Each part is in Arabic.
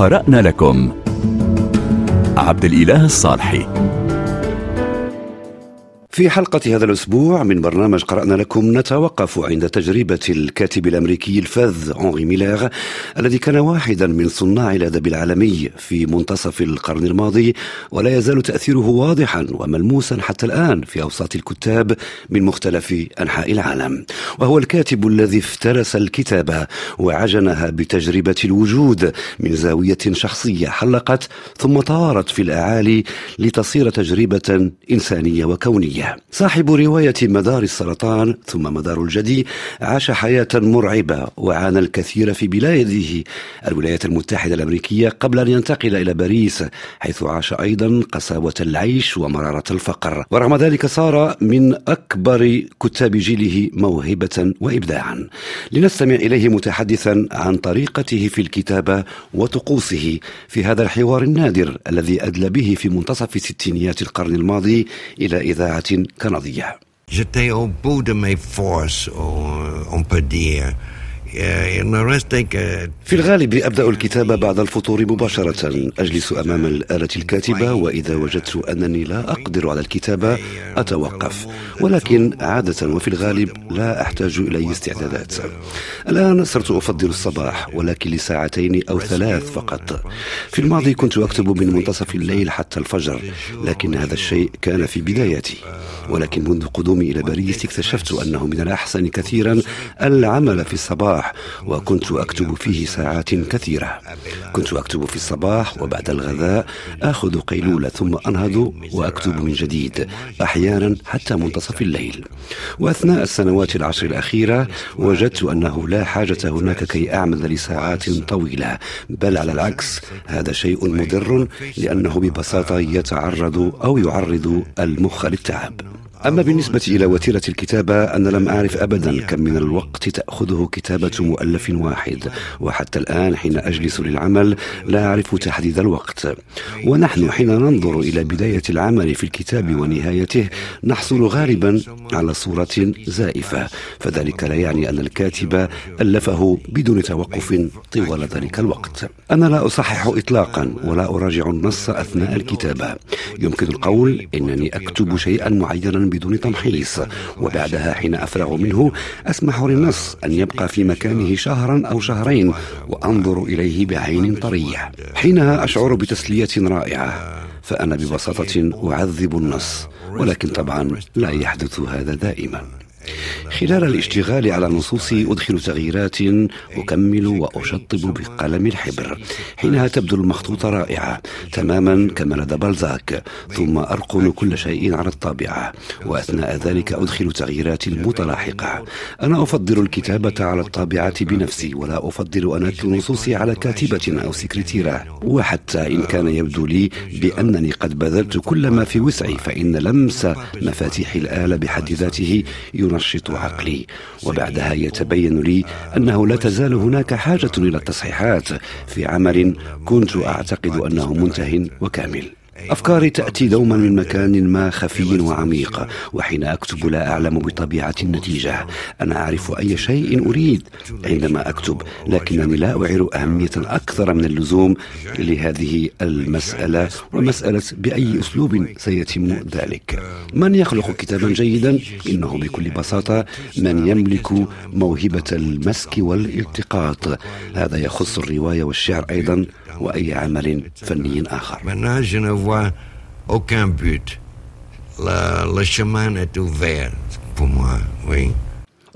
قرأنا لكم. عبد الإله الصالحي. في حلقة هذا الأسبوع من برنامج قرأنا لكم نتوقف عند تجربة الكاتب الأمريكي الفذ أنري ميلير الذي كان واحدا من صناع الأدب العالمي في منتصف القرن الماضي ولا يزال تأثيره واضحا وملموسا حتى الآن في أوساط الكتاب من مختلف أنحاء العالم. وهو الكاتب الذي افترس الكتابة وعجنها بتجربة الوجود من زاوية شخصية حلقت ثم طارت في الأعالي لتصير تجربة إنسانية وكونية. صاحب رواية مدار السرطان ثم مدار الجدي عاش حياة مرعبة وعانى الكثير في بلاده. الولايات المتحدة الأمريكية قبل أن ينتقل إلى باريس حيث عاش أيضا قساوة العيش ومرارة الفقر. ورغم ذلك صار من أكبر كتاب جيله موهبة وإبداعا. لنستمع إليه متحدثا عن طريقته في الكتابة وطقوسه في هذا الحوار النادر الذي أدلى به في منتصف ستينيات القرن الماضي إلى إذاعة Martin Canadia. Je t'ai au bout de mes oh, on peut dire. في الغالب أبدأ الكتابة بعد الفطور مباشرة. أجلس أمام الآلة الكاتبة وإذا وجدت أنني لا أقدر على الكتابة أتوقف. ولكن عادة وفي الغالب لا أحتاج إلى أي استعدادات. الآن صرت أفضل الصباح ولكن لساعتين أو ثلاث فقط. في الماضي كنت أكتب من منتصف الليل حتى الفجر لكن هذا الشيء كان في بدايتي ولكن منذ قدومي إلى باريس اكتشفت أنه من الأحسن كثيرا العمل في الصباح. وكنت أكتب فيه ساعات كثيرة. كنت أكتب في الصباح وبعد الغذاء أخذ قيلولة ثم أنهض وأكتب من جديد أحيانا حتى منتصف الليل. وأثناء السنوات العشر الأخيرة وجدت أنه لا حاجة هناك كي أعمل لساعات طويلة بل على العكس هذا شيء مضر لأنه ببساطة يتعرض أو يعرض المخ للتعب. أما بالنسبة إلى وتيرة الكتابة أنا لم أعرف أبدا كم من الوقت تأخذه كتابة مؤلف واحد. وحتى الآن حين أجلس للعمل لا أعرف تحديد الوقت. ونحن حين ننظر إلى بداية العمل في الكتاب ونهايته نحصل غالبا على صورة زائفة. فذلك لا يعني أن الكاتب ألفه بدون توقف طوال ذلك الوقت. أنا لا أصحح إطلاقا ولا أراجع النص أثناء الكتابة. يمكن القول إنني أكتب شيئا معينا بدون تمحيص وبعدها حين أفرغ منه أسمح للنص أن يبقى في مكانه شهرا أو شهرين وأنظر إليه بعين طرية. حينها أشعر بتسلية رائعة فأنا ببساطة أعذب النص ولكن طبعا لا يحدث هذا دائما. خلال الاشتغال على النصوص أدخل تغييرات أكمل وأشطب بقلم الحبر حينها تبدو المخطوطة رائعة تماما كما لدى بلزاك ثم أرقن كل شيء على الطابعة وأثناء ذلك أدخل تغييرات متلاحقة. أنا أفضل الكتابة على الطابعة بنفسي ولا أفضل أن أتلو نصوصي على كاتبة أو سكرتيرة. وحتى إن كان يبدو لي بأنني قد بذلت كل ما في وسعي فإن لمس مفاتيح الآلة بحد ذاته ينشط عقلي وبعدها يتبين لي أنه لا تزال هناك حاجة إلى التصحيحات في عمل كنت أعتقد أنه منته وكامل. أفكاري تأتي دوما من مكان ما خفي وعميق وحين أكتب لا أعلم بطبيعة النتيجة. أنا أعرف أي شيء أريد عندما أكتب لكنني لا أعير أهمية أكثر من اللزوم لهذه المسألة ومسألة بأي أسلوب سيتم ذلك. من يخلق كتابا جيدا؟ إنه بكل بساطة من يملك موهبة المسك والالتقاط. هذا يخص الرواية والشعر أيضا وأي عمل فني آخر. Aucun but. Le, le chemin est ouvert pour moi, oui.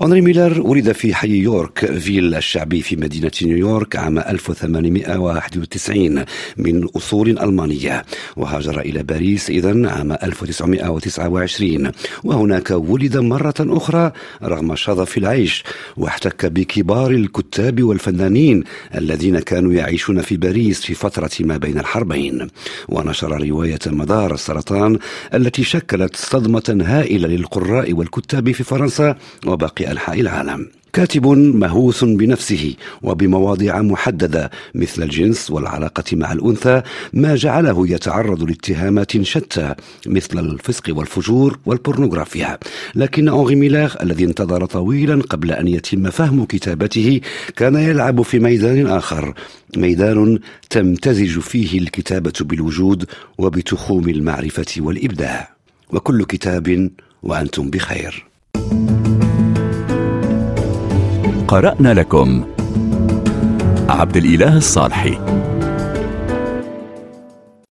هنري ميلر ولد في حي يورك فيل الشعبي في مدينة نيويورك عام 1891 من أصول ألمانية. وهاجر إلى باريس إذا عام 1929 وهناك ولد مرة أخرى رغم شظف العيش. واحتك بكبار الكتاب والفنانين الذين كانوا يعيشون في باريس في فترة ما بين الحربين. ونشر رواية مدار السرطان التي شكلت صدمة هائلة للقراء والكتاب في فرنسا وباقي أنحاء العالم. كاتب مهووس بنفسه وبمواضيع محددة مثل الجنس والعلاقة مع الأنثى ما جعله يتعرض لاتهامات شتى مثل الفسق والفجور والبورنوغرافيا. لكن أنغي ميلاغ الذي انتظر طويلا قبل أن يتم فهم كتابته كان يلعب في ميدان آخر ميدان تمتزج فيه الكتابة بالوجود وبتخوم المعرفة والإبداع. وكل كتاب وأنتم بخير. قرأنا لكم. عبد الإله الصالحي.